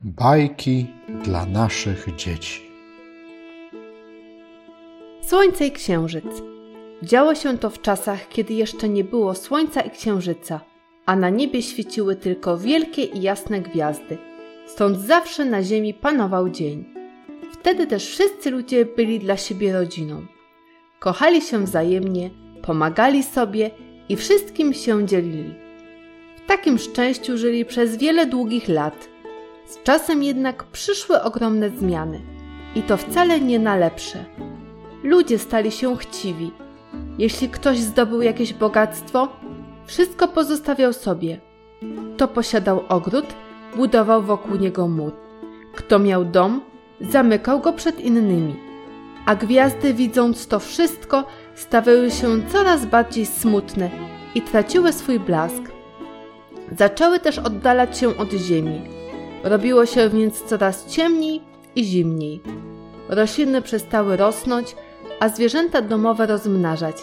Bajki dla naszych dzieci. Słońce i Księżyc. Działo się to w czasach, kiedy jeszcze nie było Słońca i Księżyca, a na niebie świeciły tylko wielkie i jasne gwiazdy. Stąd zawsze na ziemi panował dzień. Wtedy też wszyscy ludzie byli dla siebie rodziną. Kochali się wzajemnie, pomagali sobie i wszystkim się dzielili. W takim szczęściu żyli przez wiele długich lat – z czasem jednak przyszły ogromne zmiany i to wcale nie na lepsze. Ludzie stali się chciwi. Jeśli ktoś zdobył jakieś bogactwo, wszystko pozostawiał sobie. Kto posiadał ogród, budował wokół niego mur. Kto miał dom, zamykał go przed innymi. A gwiazdy, widząc to wszystko, stawały się coraz bardziej smutne i traciły swój blask. Zaczęły też oddalać się od ziemi Robiło się więc coraz ciemniej i zimniej. Rośliny przestały rosnąć, a zwierzęta domowe rozmnażać.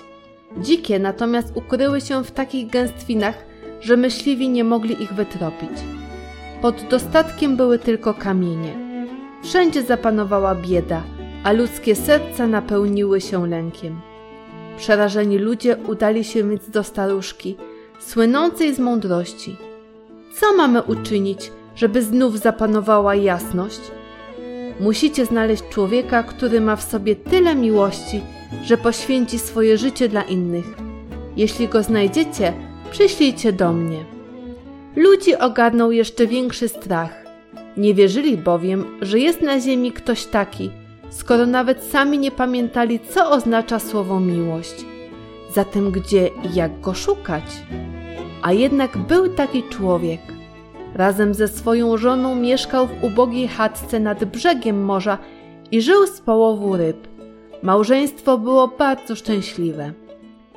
Dzikie natomiast ukryły się w takich gęstwinach, że myśliwi nie mogli ich wytropić. Pod dostatkiem były tylko kamienie. Wszędzie zapanowała bieda, a ludzkie serca napełniły się lękiem. Przerażeni ludzie udali się więc do staruszki, słynącej z mądrości. Co mamy uczynić, żeby znów zapanowała jasność? Musicie znaleźć człowieka, który ma w sobie tyle miłości, że poświęci swoje życie dla innych. Jeśli go znajdziecie, przyślijcie do mnie. Ludzi ogarnął jeszcze większy strach. Nie wierzyli bowiem, że jest na ziemi ktoś taki, skoro nawet sami nie pamiętali, co oznacza słowo miłość. Zatem gdzie i jak go szukać? A jednak był taki człowiek. Razem ze swoją żoną mieszkał w ubogiej chatce nad brzegiem morza i żył z połowu ryb. Małżeństwo było bardzo szczęśliwe.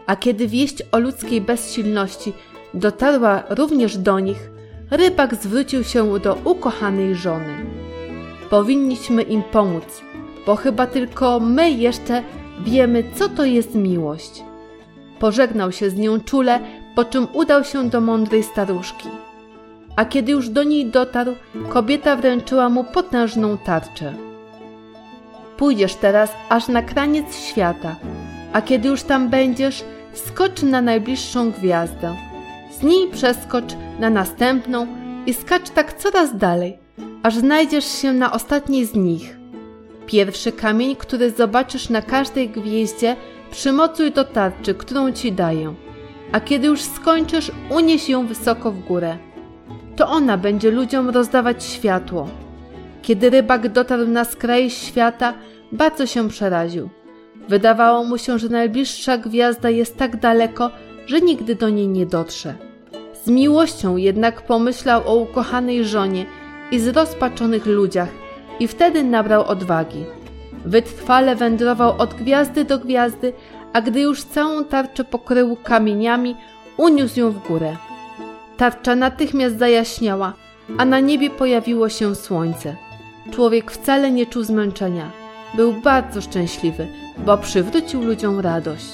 A kiedy wieść o ludzkiej bezsilności dotarła również do nich, rybak zwrócił się do ukochanej żony. Powinniśmy im pomóc, bo chyba tylko my jeszcze wiemy, co to jest miłość. Pożegnał się z nią czule, po czym udał się do mądrej staruszki a kiedy już do niej dotarł, kobieta wręczyła mu potężną tarczę. Pójdziesz teraz aż na kraniec świata, a kiedy już tam będziesz, skocz na najbliższą gwiazdę. Z niej przeskocz na następną i skacz tak coraz dalej, aż znajdziesz się na ostatniej z nich. Pierwszy kamień, który zobaczysz na każdej gwieździe, przymocuj do tarczy, którą ci daję, a kiedy już skończysz, unieś ją wysoko w górę to ona będzie ludziom rozdawać światło. Kiedy rybak dotarł na skraj świata, bardzo się przeraził. Wydawało mu się, że najbliższa gwiazda jest tak daleko, że nigdy do niej nie dotrze. Z miłością jednak pomyślał o ukochanej żonie i zrozpaczonych ludziach i wtedy nabrał odwagi. Wytrwale wędrował od gwiazdy do gwiazdy, a gdy już całą tarczę pokrył kamieniami, uniósł ją w górę. Tarcza natychmiast zajaśniała, a na niebie pojawiło się słońce. Człowiek wcale nie czuł zmęczenia. Był bardzo szczęśliwy, bo przywrócił ludziom radość.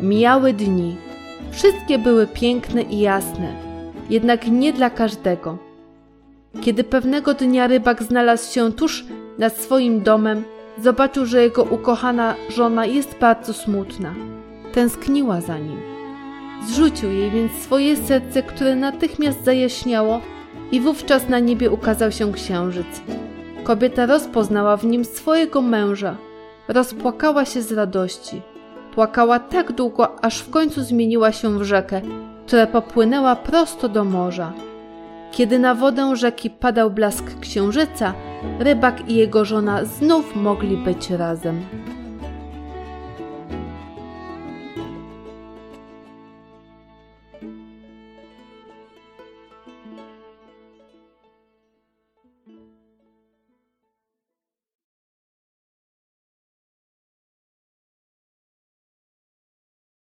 Mijały dni. Wszystkie były piękne i jasne, jednak nie dla każdego. Kiedy pewnego dnia rybak znalazł się tuż nad swoim domem, zobaczył, że jego ukochana żona jest bardzo smutna. Tęskniła za nim. Zrzucił jej więc swoje serce, które natychmiast zajaśniało i wówczas na niebie ukazał się księżyc. Kobieta rozpoznała w nim swojego męża. Rozpłakała się z radości. Płakała tak długo, aż w końcu zmieniła się w rzekę, która popłynęła prosto do morza. Kiedy na wodę rzeki padał blask księżyca, rybak i jego żona znów mogli być razem.